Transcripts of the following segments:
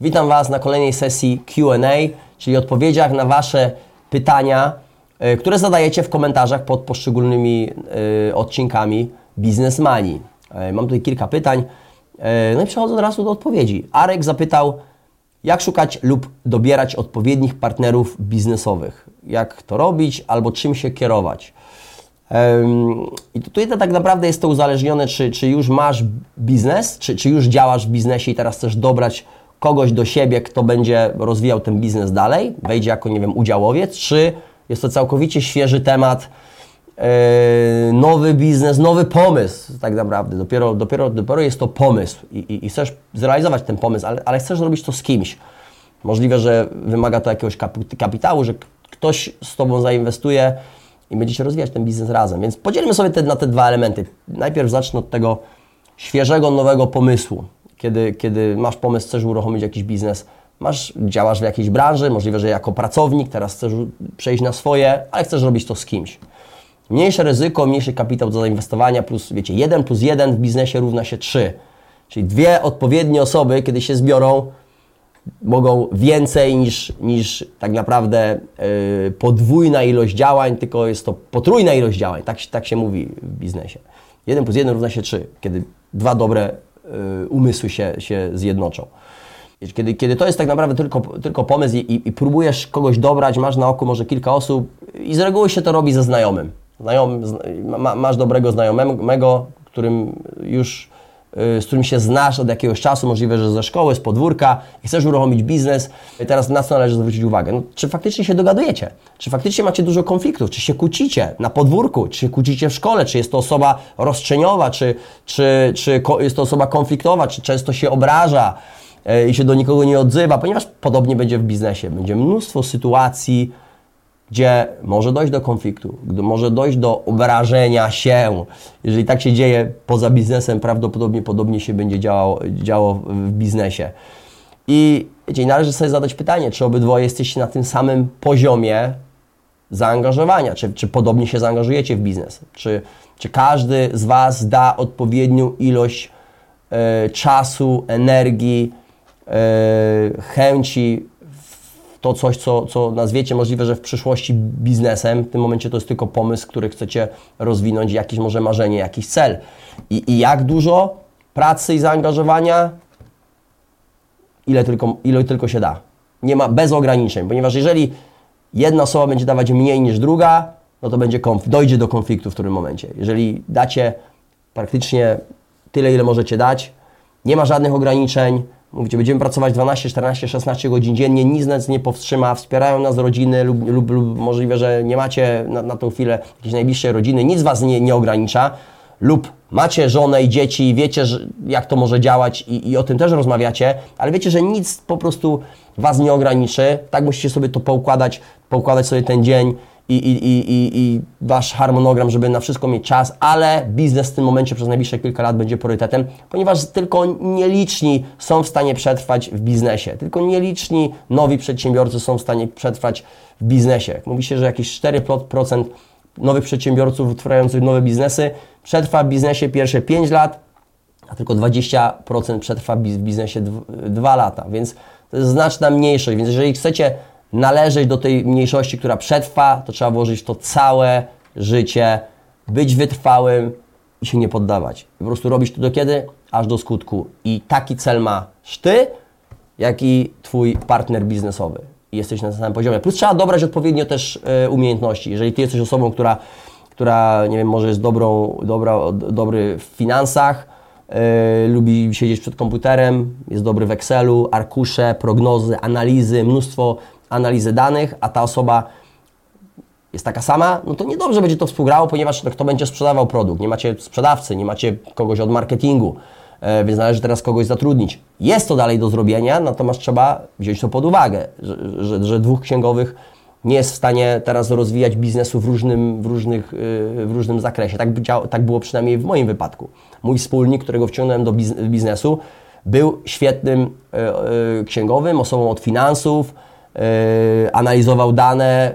Witam Was na kolejnej sesji QA, czyli odpowiedziach na Wasze pytania, e, które zadajecie w komentarzach pod poszczególnymi e, odcinkami Money. E, mam tutaj kilka pytań, no i przechodzę od razu do odpowiedzi. Arek zapytał, jak szukać lub dobierać odpowiednich partnerów biznesowych? Jak to robić albo czym się kierować? I tutaj to tak naprawdę jest to uzależnione, czy, czy już masz biznes, czy, czy już działasz w biznesie i teraz chcesz dobrać kogoś do siebie, kto będzie rozwijał ten biznes dalej, wejdzie jako, nie wiem, udziałowiec, czy jest to całkowicie świeży temat, yy, nowy biznes, nowy pomysł tak naprawdę. Dopiero, dopiero, dopiero jest to pomysł i, i, i chcesz zrealizować ten pomysł, ale, ale chcesz zrobić to z kimś. Możliwe, że wymaga to jakiegoś kapitału, że ktoś z Tobą zainwestuje i będziecie rozwijać ten biznes razem. Więc podzielmy sobie te, na te dwa elementy. Najpierw zacznę od tego świeżego, nowego pomysłu. Kiedy, kiedy masz pomysł, chcesz uruchomić jakiś biznes, masz, działasz w jakiejś branży, możliwe, że jako pracownik, teraz chcesz przejść na swoje, ale chcesz robić to z kimś. Mniejsze ryzyko, mniejszy kapitał do zainwestowania, plus wiecie, 1 plus 1 w biznesie równa się 3. Czyli dwie odpowiednie osoby, kiedy się zbiorą, mogą więcej niż, niż tak naprawdę yy, podwójna ilość działań, tylko jest to potrójna ilość działań. Tak, tak się mówi w biznesie. 1 plus 1 równa się 3, kiedy dwa dobre umysły się, się zjednoczą. Kiedy, kiedy to jest tak naprawdę tylko, tylko pomysł i, i, i próbujesz kogoś dobrać, masz na oku może kilka osób i z reguły się to robi ze znajomym. Znajomy, ma, masz dobrego znajomego, którym już Y, z którym się znasz od jakiegoś czasu, możliwe, że ze szkoły, z podwórka i chcesz uruchomić biznes, i teraz na co należy zwrócić uwagę? No, czy faktycznie się dogadujecie? Czy faktycznie macie dużo konfliktów? Czy się kłócicie na podwórku? Czy się kłócicie w szkole? Czy jest to osoba roszczeniowa? Czy, czy, czy jest to osoba konfliktowa? Czy często się obraża? Y, I się do nikogo nie odzywa, ponieważ podobnie będzie w biznesie. Będzie mnóstwo sytuacji, gdzie może dojść do konfliktu, gdy może dojść do obrażenia się. Jeżeli tak się dzieje poza biznesem, prawdopodobnie podobnie się będzie działo, działo w biznesie. I wiecie, należy sobie zadać pytanie, czy obydwoje jesteście na tym samym poziomie zaangażowania, czy, czy podobnie się zaangażujecie w biznes, czy, czy każdy z Was da odpowiednią ilość y, czasu, energii, y, chęci to coś, co, co nazwiecie możliwe, że w przyszłości biznesem, w tym momencie to jest tylko pomysł, który chcecie rozwinąć, jakieś może marzenie, jakiś cel. I, i jak dużo pracy i zaangażowania, ile tylko, ile tylko się da. Nie ma bez ograniczeń, ponieważ jeżeli jedna osoba będzie dawać mniej niż druga, no to będzie konf- dojdzie do konfliktu w którym momencie. Jeżeli dacie praktycznie tyle, ile możecie dać, nie ma żadnych ograniczeń, Mówicie, będziemy pracować 12, 14, 16 godzin dziennie, nic nas nie powstrzyma, wspierają nas rodziny lub, lub, lub możliwe, że nie macie na, na tą chwilę jakiejś najbliższej rodziny, nic Was nie, nie ogranicza lub macie żonę i dzieci, wiecie, że, jak to może działać i, i, o tym też rozmawiacie, ale wiecie, że nic po prostu Was nie ograniczy, tak musicie sobie to poukładać, poukładać sobie ten dzień i, i, i, i wasz harmonogram, żeby na wszystko mieć czas, ale biznes w tym momencie przez najbliższe kilka lat będzie priorytetem, ponieważ tylko nieliczni są w stanie przetrwać w biznesie. Tylko nieliczni nowi przedsiębiorcy są w stanie przetrwać w biznesie. Mówi się, że jakieś 4% nowych przedsiębiorców otwierających nowe biznesy przetrwa w biznesie pierwsze 5 lat, a tylko 20% przetrwa w biznesie 2 lata, więc to jest znaczna mniejszość. Więc jeżeli chcecie należeć do tej mniejszości, która przetrwa, to trzeba włożyć to całe życie, być wytrwałym i się nie poddawać. Po prostu robić to do kiedy? Aż do skutku. I taki cel masz Ty, jak i Twój partner biznesowy. I jesteś na samym poziomie. Plus trzeba dobrać odpowiednio też y, umiejętności. Jeżeli Ty jesteś osobą, która, która nie wiem, może jest dobrą, dobra, dobry w finansach, Yy, lubi siedzieć przed komputerem, jest dobry w Excelu, arkusze, prognozy, analizy, mnóstwo analizy danych, a ta osoba jest taka sama, no to niedobrze będzie to współgrało, ponieważ kto będzie sprzedawał produkt? Nie macie sprzedawcy, nie macie kogoś od marketingu, e, więc należy teraz kogoś zatrudnić. Jest to dalej do zrobienia, natomiast trzeba wziąć to pod uwagę, że, że, że dwóch księgowych nie jest w stanie teraz rozwijać biznesu w różnym, w różnych, y, w różnym zakresie. Tak, tak było przynajmniej w moim wypadku. Mój wspólnik, którego wciągnąłem do biznesu, był świetnym y, księgowym, osobą od finansów, analizował dane,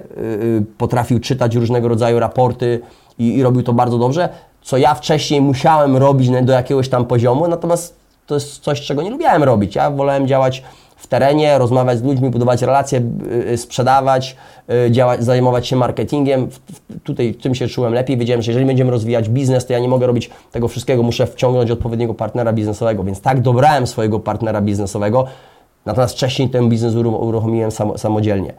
potrafił czytać różnego rodzaju raporty i, i robił to bardzo dobrze, co ja wcześniej musiałem robić do jakiegoś tam poziomu, natomiast to jest coś, czego nie lubiałem robić. Ja wolałem działać w terenie, rozmawiać z ludźmi, budować relacje, y, sprzedawać, działać, zajmować się marketingiem. Tutaj tym się czułem lepiej. Wiedziałem, że jeżeli będziemy rozwijać biznes, to ja nie mogę robić tego wszystkiego, muszę wciągnąć odpowiedniego partnera biznesowego, więc tak dobrałem swojego partnera biznesowego, natomiast wcześniej ten biznes uruchomiłem samodzielnie.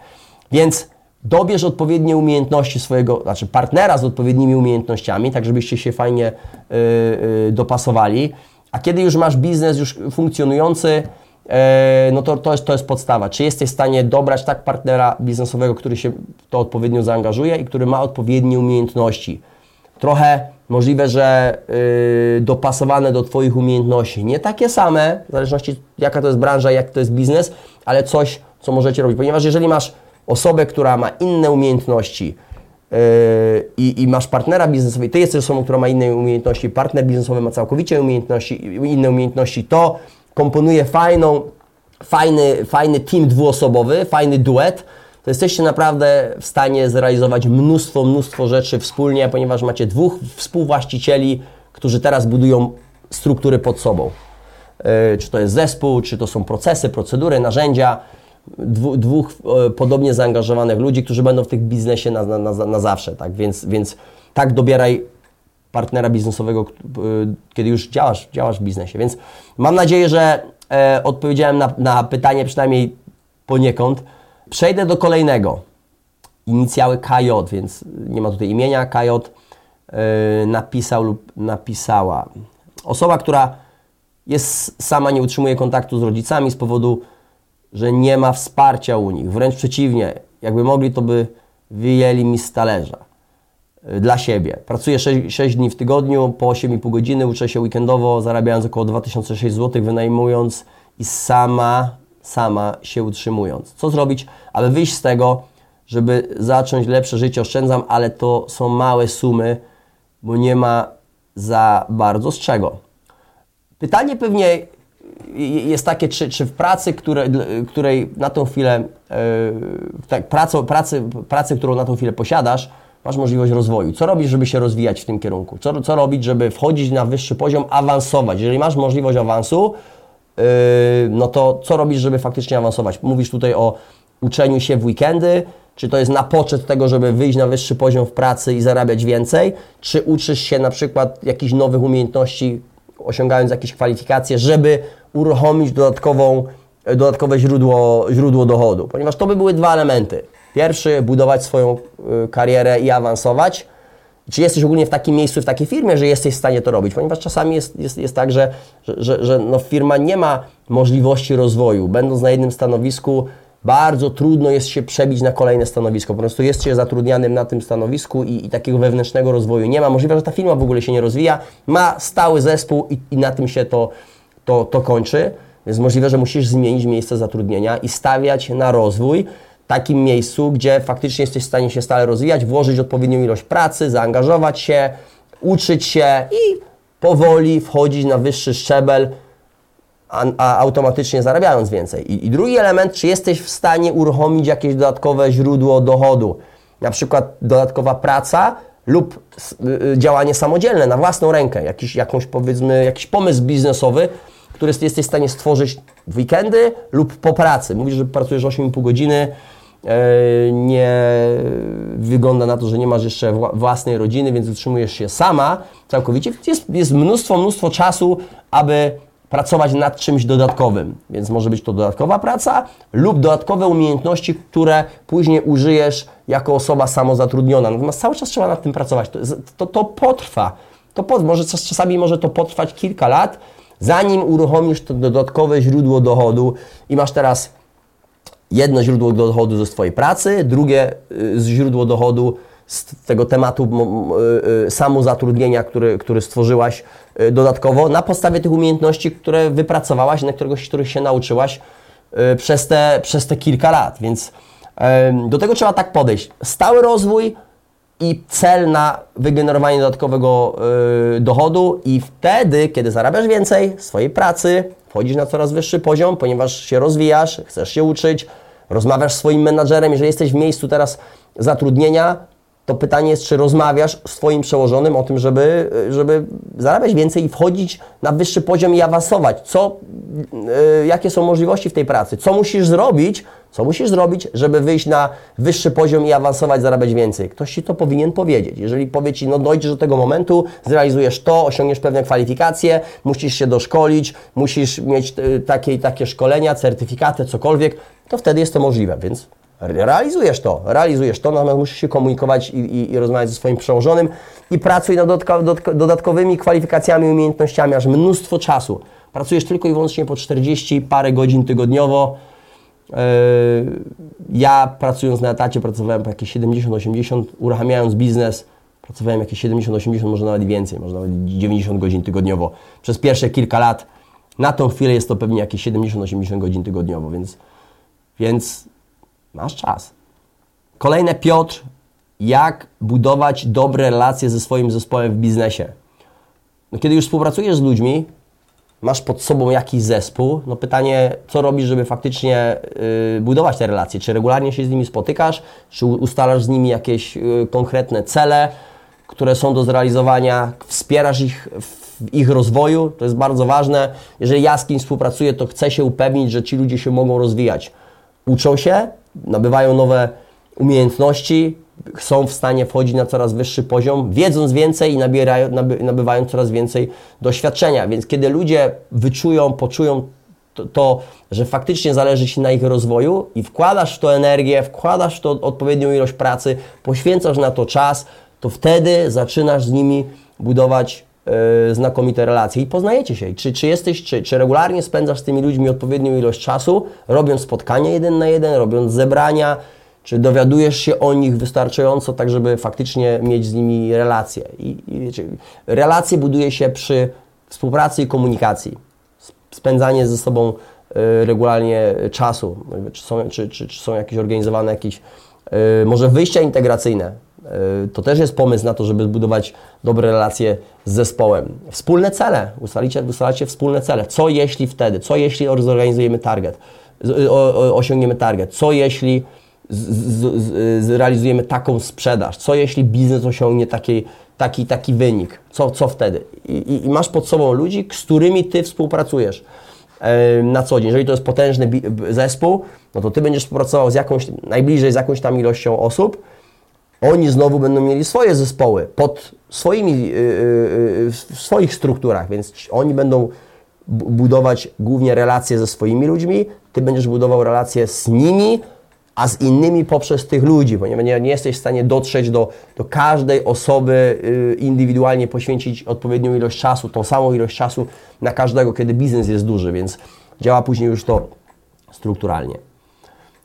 Więc dobierz odpowiednie umiejętności swojego, znaczy partnera z odpowiednimi umiejętnościami, tak żebyście się fajnie yy, yy, dopasowali. A kiedy już masz biznes już funkcjonujący, yy, no to, to, jest, to jest podstawa. Czy jesteś w stanie dobrać tak partnera biznesowego, który się w to odpowiednio zaangażuje i który ma odpowiednie umiejętności. Trochę możliwe, że yy, dopasowane do Twoich umiejętności. Nie takie same, w zależności jaka to jest branża, jak to jest biznes, ale coś, co możecie robić. Ponieważ jeżeli masz osobę, która ma inne umiejętności yy, i, i, masz partnera biznesowego, ty jesteś osobą, która ma inne umiejętności, partner biznesowy ma całkowicie umiejętności, inne umiejętności, to komponuje fajną, fajny, fajny team dwuosobowy, fajny duet, to jesteście naprawdę w stanie zrealizować mnóstwo, mnóstwo rzeczy wspólnie, ponieważ macie dwóch współwłaścicieli, którzy teraz budują struktury pod sobą. Yy, czy to jest zespół, czy to są procesy, procedury, narzędzia, dwóch, dwóch e, podobnie zaangażowanych ludzi, którzy będą w tych biznesie na, na, na, na zawsze, tak? Więc, więc tak dobieraj partnera biznesowego, e, kiedy już działasz, działasz w biznesie. Więc mam nadzieję, że e, odpowiedziałem na, na pytanie przynajmniej poniekąd. Przejdę do kolejnego. Inicjały KJ, więc nie ma tutaj imienia. KJ e, napisał lub napisała. Osoba, która jest sama, nie utrzymuje kontaktu z rodzicami z powodu że nie ma wsparcia u nich. Wręcz przeciwnie, jakby mogli, to by wyjęli mi z talerza y, dla siebie. Pracuję 6, 6 dni w tygodniu, po 8,5 godziny, uczę się weekendowo, zarabiając około 2006 zł, wynajmując i sama, sama się utrzymując. Co zrobić, aby wyjść z tego, żeby zacząć lepsze życie? Oszczędzam, ale to są małe sumy, bo nie ma za bardzo z czego. Pytanie pewnie jest takie, czy, czy w pracy, które, której na tą chwilę, tak, pracy, pracy, pracy, którą na tą chwilę posiadasz, masz możliwość rozwoju. Co robisz, żeby się rozwijać w tym kierunku? Co, co robić, żeby wchodzić na wyższy poziom, awansować? Jeżeli masz możliwość awansu, yy, no to co robisz, żeby faktycznie awansować? Mówisz tutaj o uczeniu się w weekendy, czy to jest na poczet tego, żeby wyjść na wyższy poziom w pracy i zarabiać więcej? Czy uczysz się na przykład jakichś nowych umiejętności, osiągając jakieś kwalifikacje, żeby uruchomić dodatkową, dodatkowe źródło, źródło dochodu, ponieważ to by były dwa elementy. Pierwszy, budować swoją y, karierę i awansować. Czy jesteś ogólnie w takim miejscu, w takiej firmie, że jesteś w stanie to robić? Ponieważ czasami jest, jest, jest tak, że, że, że, no firma nie ma możliwości rozwoju. Będąc na jednym stanowisku, bardzo trudno jest się przebić na kolejne stanowisko. Po prostu jest się zatrudnianym na tym stanowisku i, i, takiego wewnętrznego rozwoju nie ma. Możliwe, że ta firma w ogóle się nie rozwija, ma stały zespół i, i na tym się to, to, to kończy. Więc możliwe, że musisz zmienić miejsce zatrudnienia i stawiać na rozwój takim miejscu, gdzie faktycznie jesteś w stanie się stale rozwijać, włożyć odpowiednią ilość pracy, zaangażować się, uczyć się i powoli wchodzić na wyższy szczebel, a, a automatycznie zarabiając więcej. I, I, drugi element, czy jesteś w stanie uruchomić jakieś dodatkowe źródło dochodu, na przykład dodatkowa praca lub y, y, działanie samodzielne na własną rękę, jakiś, jakąś powiedzmy, jakiś pomysł biznesowy, który jesteś w stanie stworzyć w weekendy lub po pracy. Mówisz, że pracujesz 8,5 godziny, nie wygląda na to, że nie masz jeszcze własnej rodziny, więc utrzymujesz się sama całkowicie. Jest, jest mnóstwo, mnóstwo czasu, aby pracować nad czymś dodatkowym. Więc może być to dodatkowa praca lub dodatkowe umiejętności, które później użyjesz jako osoba samozatrudniona. Natomiast cały czas trzeba nad tym pracować. To, to, to potrwa. To może czasami może to potrwać kilka lat, zanim uruchomisz to dodatkowe źródło dochodu i masz teraz jedno źródło dochodu ze swojej pracy, drugie y, źródło dochodu z tego tematu y, y, samozatrudnienia, który, który stworzyłaś dodatkowo na podstawie tych umiejętności, które wypracowałaś, na których, których się nauczyłaś przez te, przez te kilka lat. Więc do tego trzeba tak podejść. Stały rozwój, i cel na wygenerowanie dodatkowego yy, dochodu i wtedy, kiedy zarabiasz więcej swojej pracy, wchodzisz na coraz wyższy poziom, ponieważ się rozwijasz, chcesz się uczyć, rozmawiasz z swoim menadżerem, jeżeli jesteś w miejscu teraz zatrudnienia, to pytanie jest, czy rozmawiasz z Twoim przełożonym o tym, żeby, żeby zarabiać więcej i wchodzić na wyższy poziom i awansować. Co, yy, jakie są możliwości w tej pracy? Co musisz zrobić, co musisz zrobić, żeby wyjść na wyższy poziom i awansować, zarabiać więcej? Ktoś Ci to powinien powiedzieć. Jeżeli powie Ci, no dojdziesz do tego momentu, zrealizujesz to, osiągniesz pewne kwalifikacje, musisz się doszkolić, musisz mieć yy, takie i takie szkolenia, certyfikaty, cokolwiek, to wtedy jest to możliwe, więc realizujesz to, realizujesz to, natomiast musisz się komunikować i, i, i rozmawiać ze swoim przełożonym i pracuj nad dodatkowymi kwalifikacjami, umiejętnościami, aż mnóstwo czasu. Pracujesz tylko i wyłącznie po 40 parę godzin tygodniowo. Yy, ja pracując na etacie pracowałem po jakieś 70-80, uruchamiając biznes pracowałem jakieś 70-80, może nawet więcej, może nawet 90 godzin tygodniowo. Przez pierwsze kilka lat, na tą chwilę jest to pewnie jakieś 70-80 godzin tygodniowo, więc, więc Masz czas. Kolejne Piotr, jak budować dobre relacje ze swoim zespołem w biznesie. No, kiedy już współpracujesz z ludźmi, masz pod sobą jakiś zespół, no pytanie, co robisz, żeby faktycznie yy, budować te relacje? Czy regularnie się z nimi spotykasz, czy ustalasz z nimi jakieś yy, konkretne cele, które są do zrealizowania, wspierasz ich w ich rozwoju, to jest bardzo ważne. Jeżeli ja z kimś współpracuję, to chcę się upewnić, że ci ludzie się mogą rozwijać. Uczą się, nabywają nowe umiejętności, są w stanie wchodzić na coraz wyższy poziom, wiedząc więcej i nabierają, naby, nabywają coraz więcej doświadczenia. Więc kiedy ludzie wyczują, poczują to, to, że faktycznie zależy Ci na ich rozwoju i wkładasz w to energię, wkładasz w to odpowiednią ilość pracy, poświęcasz na to czas, to wtedy zaczynasz z nimi budować znakomite relacje i poznajecie się. Czy, czy jesteś, czy, czy regularnie spędzasz z tymi ludźmi odpowiednią ilość czasu, robiąc spotkania jeden na jeden, robiąc zebrania, czy dowiadujesz się o nich wystarczająco, tak żeby faktycznie mieć z nimi relacje. I, i wiecie, relacje buduje się przy współpracy i komunikacji. Spędzanie ze sobą y, regularnie czasu. Czy są, czy, czy, czy są jakieś organizowane jakieś y, może wyjścia integracyjne, to też jest pomysł na to, żeby zbudować dobre relacje z zespołem. Wspólne cele, ustalicie, ustalacie wspólne cele. Co jeśli wtedy, co jeśli zorganizujemy target, osiągniemy target, co jeśli zrealizujemy taką sprzedaż, co jeśli biznes osiągnie taki, taki, taki wynik, co, co wtedy? I, I, masz pod sobą ludzi, z którymi Ty współpracujesz na co dzień. Jeżeli to jest potężny zespół, no to Ty będziesz współpracował z jakąś, najbliżej z jakąś tam ilością osób, oni znowu będą mieli swoje zespoły pod swoimi, yy, yy, w swoich strukturach, więc oni będą budować głównie relacje ze swoimi ludźmi, ty będziesz budował relacje z nimi, a z innymi poprzez tych ludzi, ponieważ nie, jesteś w stanie dotrzeć do, do każdej osoby indywidualnie, poświęcić odpowiednią ilość czasu, tą samą ilość czasu na każdego, kiedy biznes jest duży, więc działa później już to strukturalnie.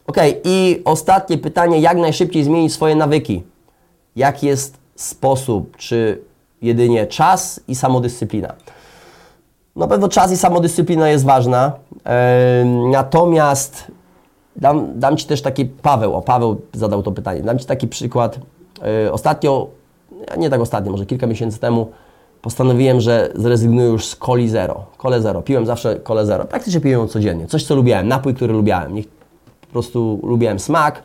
Ok, i ostatnie pytanie, jak najszybciej zmienić swoje nawyki? Jaki jest sposób, czy jedynie czas i samodyscyplina? Na pewno czas i samodyscyplina jest ważna, natomiast dam, dam Ci też taki Paweł, o Paweł zadał to pytanie, dam Ci taki przykład. E, ostatnio, nie tak ostatnio, może kilka miesięcy temu postanowiłem, że zrezygnuję już z coli zero. Kole zero. Piłem zawsze kole zero. Praktycznie piłem codziennie. Coś, co lubiłem. Napój, który lubiałem. Nie, po prostu lubiłem smak,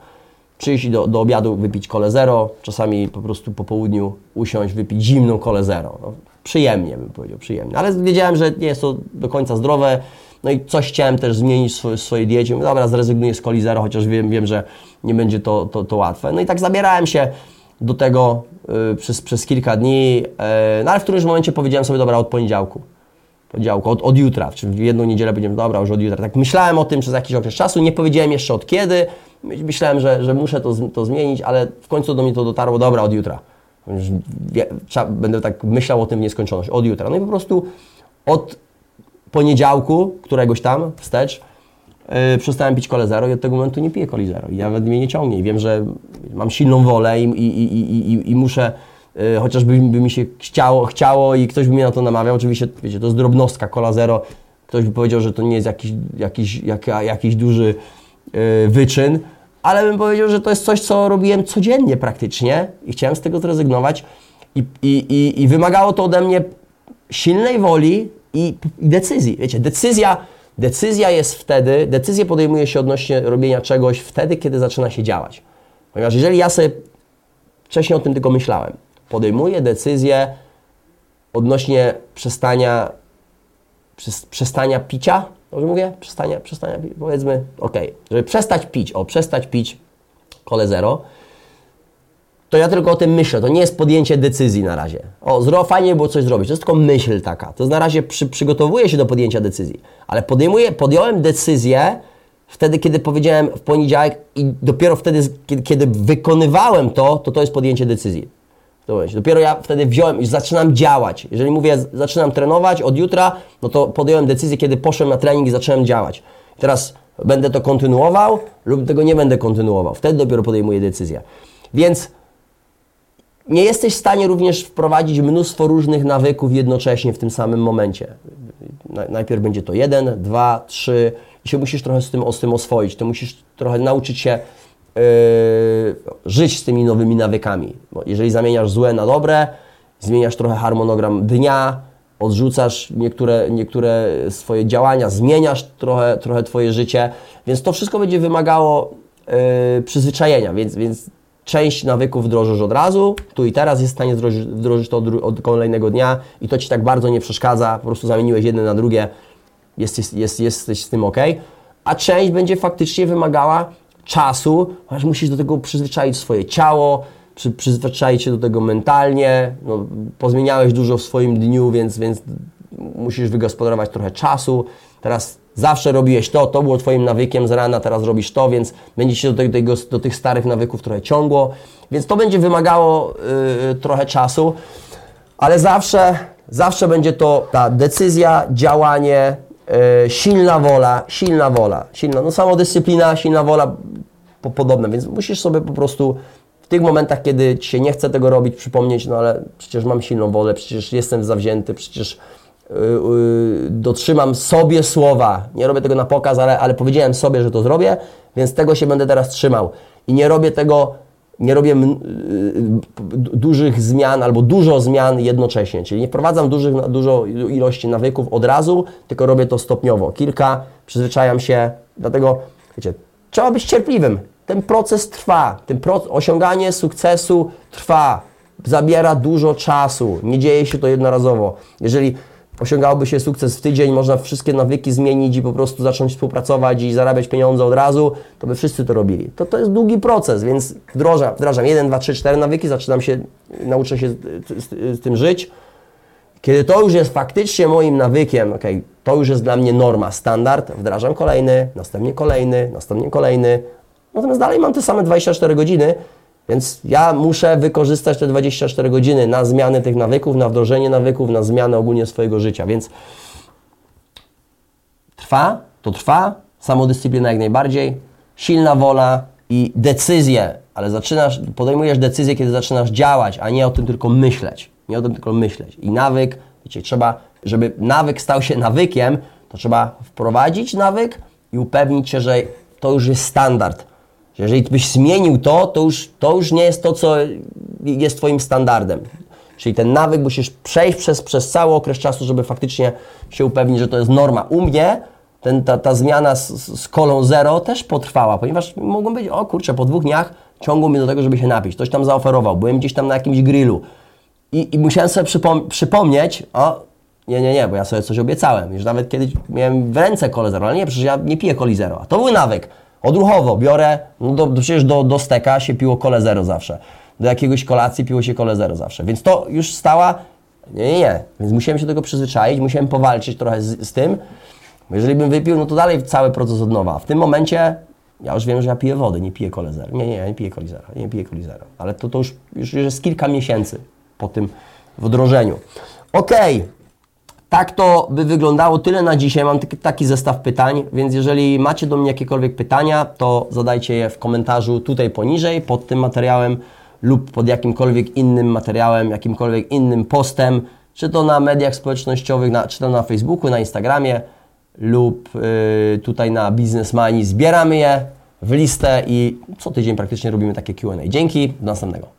przyjść do, do obiadu, wypić kole zero, czasami po prostu po południu usiąść, wypić zimną kole zero. No, przyjemnie bym powiedział, przyjemnie. Ale wiedziałem, że nie jest to do końca zdrowe, no i coś chciałem też zmienić w swojej diecie. Dobra, zrezygnuję z coli zero, chociaż wiem, wiem że nie będzie to, to, to łatwe. No i tak zabierałem się do tego y, przez, przez kilka dni, y, no ale w którymś momencie powiedziałem sobie, dobra, od poniedziałku poniedziałku, od, od jutra, czyli w jedną niedzielę będziemy, dobra, już od jutra. Tak myślałem o tym przez jakiś okres czasu, nie powiedziałem jeszcze od kiedy, myślałem, że, że muszę to, to zmienić, ale w końcu do mnie to dotarło, dobra, od jutra. Będę tak myślał o tym w nieskończoność, od jutra. No i po prostu od poniedziałku, któregoś tam, wstecz, yy, przestałem pić kole zero i od tego momentu nie piję coli zero. I nawet mnie nie ciągnie. I wiem, że mam silną wolę i, i, i, i, muszę chociażby by mi się chciało, chciało i ktoś by mnie na to namawiał. Oczywiście, wiecie, to jest drobnostka, kola zero. Ktoś by powiedział, że to nie jest jakiś, jakiś, jak, jakiś duży yy, wyczyn, ale bym powiedział, że to jest coś, co robiłem codziennie praktycznie i chciałem z tego zrezygnować i, i, i, i wymagało to ode mnie silnej woli i, i decyzji. Wiecie, decyzja, decyzja jest wtedy, decyzję podejmuje się odnośnie robienia czegoś wtedy, kiedy zaczyna się działać. Ponieważ jeżeli ja sobie wcześniej o tym tylko myślałem. Podejmuję decyzję odnośnie przestania, przestania picia, dobrze mówię? Przestania, przestania powiedzmy, ok, żeby przestać pić, o, przestać pić kole zero, to ja tylko o tym myślę. To nie jest podjęcie decyzji na razie. O, zro, fajnie było coś zrobić. To jest tylko myśl taka. To na razie przy, przygotowuję się do podjęcia decyzji. Ale podejmuję, podjąłem decyzję wtedy, kiedy powiedziałem w poniedziałek i dopiero wtedy, kiedy, kiedy wykonywałem to, to to jest podjęcie decyzji. Dopiero ja wtedy wziąłem i zaczynam działać. Jeżeli mówię, zaczynam trenować od jutra, no to podjąłem decyzję, kiedy poszłem na trening i zacząłem działać. teraz będę to kontynuował lub tego nie będę kontynuował. Wtedy dopiero podejmuję decyzję. Więc nie jesteś w stanie również wprowadzić mnóstwo różnych nawyków jednocześnie w tym samym momencie. Najpierw będzie to jeden, dwa, trzy i się musisz trochę z tym, z tym oswoić. To musisz trochę nauczyć się żyć z tymi nowymi nawykami. Bo jeżeli zamieniasz złe na dobre, zmieniasz trochę harmonogram dnia, odrzucasz niektóre, niektóre swoje działania, zmieniasz trochę, trochę Twoje życie, więc to wszystko będzie wymagało yy, przyzwyczajenia, więc, więc część nawyków wdrożysz od razu, tu i teraz jest w stanie wdrożyć, wdrożyć to od, od, kolejnego dnia i to Ci tak bardzo nie przeszkadza, po prostu zamieniłeś jedne na drugie, jest, jest, jest, jesteś z tym ok. A część będzie faktycznie wymagała czasu, chociaż musisz do tego przyzwyczaić swoje ciało, przy, przyzwyczaić się do tego mentalnie, no, pozmieniałeś dużo w swoim dniu, więc, więc musisz wygospodarować trochę czasu. Teraz zawsze robiłeś to, to było Twoim nawykiem z rana, teraz robisz to, więc będzie się do, tego, do tych starych nawyków trochę ciągło, więc to będzie wymagało yy, trochę czasu, ale zawsze, zawsze będzie to ta decyzja, działanie, silna wola, silna wola, silna, no samodyscyplina, silna wola, po, podobne, więc musisz sobie po prostu w tych momentach, kiedy Ci się nie chce tego robić, przypomnieć, no ale przecież mam silną wolę, przecież jestem zawzięty, przecież Y, y, dotrzymam sobie słowa. Nie robię tego na pokaz, ale, ale powiedziałem sobie, że to zrobię, więc tego się będę teraz trzymał. I nie robię tego, nie robię y, dużych zmian albo dużo zmian jednocześnie. Czyli nie wprowadzam dużych, dużo ilości nawyków od razu, tylko robię to stopniowo. Kilka, przyzwyczajam się, dlatego, wiecie, trzeba być cierpliwym. Ten proces trwa, ten osiąganie sukcesu trwa, zabiera dużo czasu, nie dzieje się to jednorazowo. Jeżeli osiągałby się sukces w tydzień, można wszystkie nawyki zmienić i po prostu zacząć współpracować i zarabiać pieniądze od razu, to by wszyscy to robili. To, to jest długi proces, więc wdrożam, wdrażam 1, 2, 3, 4 nawyki, zaczynam się, nauczę się z, z, z tym żyć. Kiedy to już jest faktycznie moim nawykiem, ok, to już jest dla mnie norma, standard, wdrażam kolejny, następnie kolejny, następnie kolejny. Natomiast dalej mam te same 24 godziny, więc ja muszę wykorzystać te 24 godziny na zmianę tych nawyków, na wdrożenie nawyków, na zmianę ogólnie swojego życia. Więc trwa, to trwa, samodyscyplina jak najbardziej, silna wola i decyzje, ale zaczynasz, podejmujesz decyzję, kiedy zaczynasz działać, a nie o tym tylko myśleć. Nie o tym tylko myśleć. I nawyk, wiecie, trzeba, żeby nawyk stał się nawykiem, to trzeba wprowadzić nawyk i upewnić się, że to już jest standard jeżeli byś zmienił to, to już, to już nie jest to, co jest Twoim standardem. Czyli ten nawyk musisz przejść przez, przez cały okres czasu, żeby faktycznie się upewnić, że to jest norma. U mnie ten, ta, ta zmiana z, z kolą zero też potrwała, ponieważ mogą być, o kurczę, po dwóch dniach ciągło mnie do tego, żeby się napić. Ktoś tam zaoferował, byłem gdzieś tam na jakimś grillu i, i musiałem sobie przypom przypomnieć, o, nie, nie, nie, bo ja sobie coś obiecałem. Już nawet kiedyś miałem w ręce kole zero, ale nie, przecież ja nie piję coli zero. A to był nawyk. Odruchowo biorę, no do, przecież do, do steka się piło kole zero zawsze. Do jakiegoś kolacji piło się kole zero zawsze. Więc to już stała, nie, nie, nie. Więc musiałem się do tego przyzwyczaić, musiałem powalczyć trochę z, z tym. Bo jeżeli bym wypił, no to dalej cały proces od nowa. W tym momencie ja już wiem, że ja piję wody, nie piję kole zero. Nie, nie, ja nie piję coli zero, nie piję coli zero. Ale to, to już, już jest kilka miesięcy po tym wdrożeniu. Okej, okay. Tak to by wyglądało tyle na dzisiaj. Mam taki, zestaw pytań, więc jeżeli macie do mnie jakiekolwiek pytania, to zadajcie je w komentarzu tutaj poniżej, pod tym materiałem lub pod jakimkolwiek innym materiałem, jakimkolwiek innym postem, czy to na mediach społecznościowych, na, czy to na Facebooku, na Instagramie lub yy, tutaj na Money. Zbieramy je w listę i co tydzień praktycznie robimy takie Q&A. Dzięki, do następnego.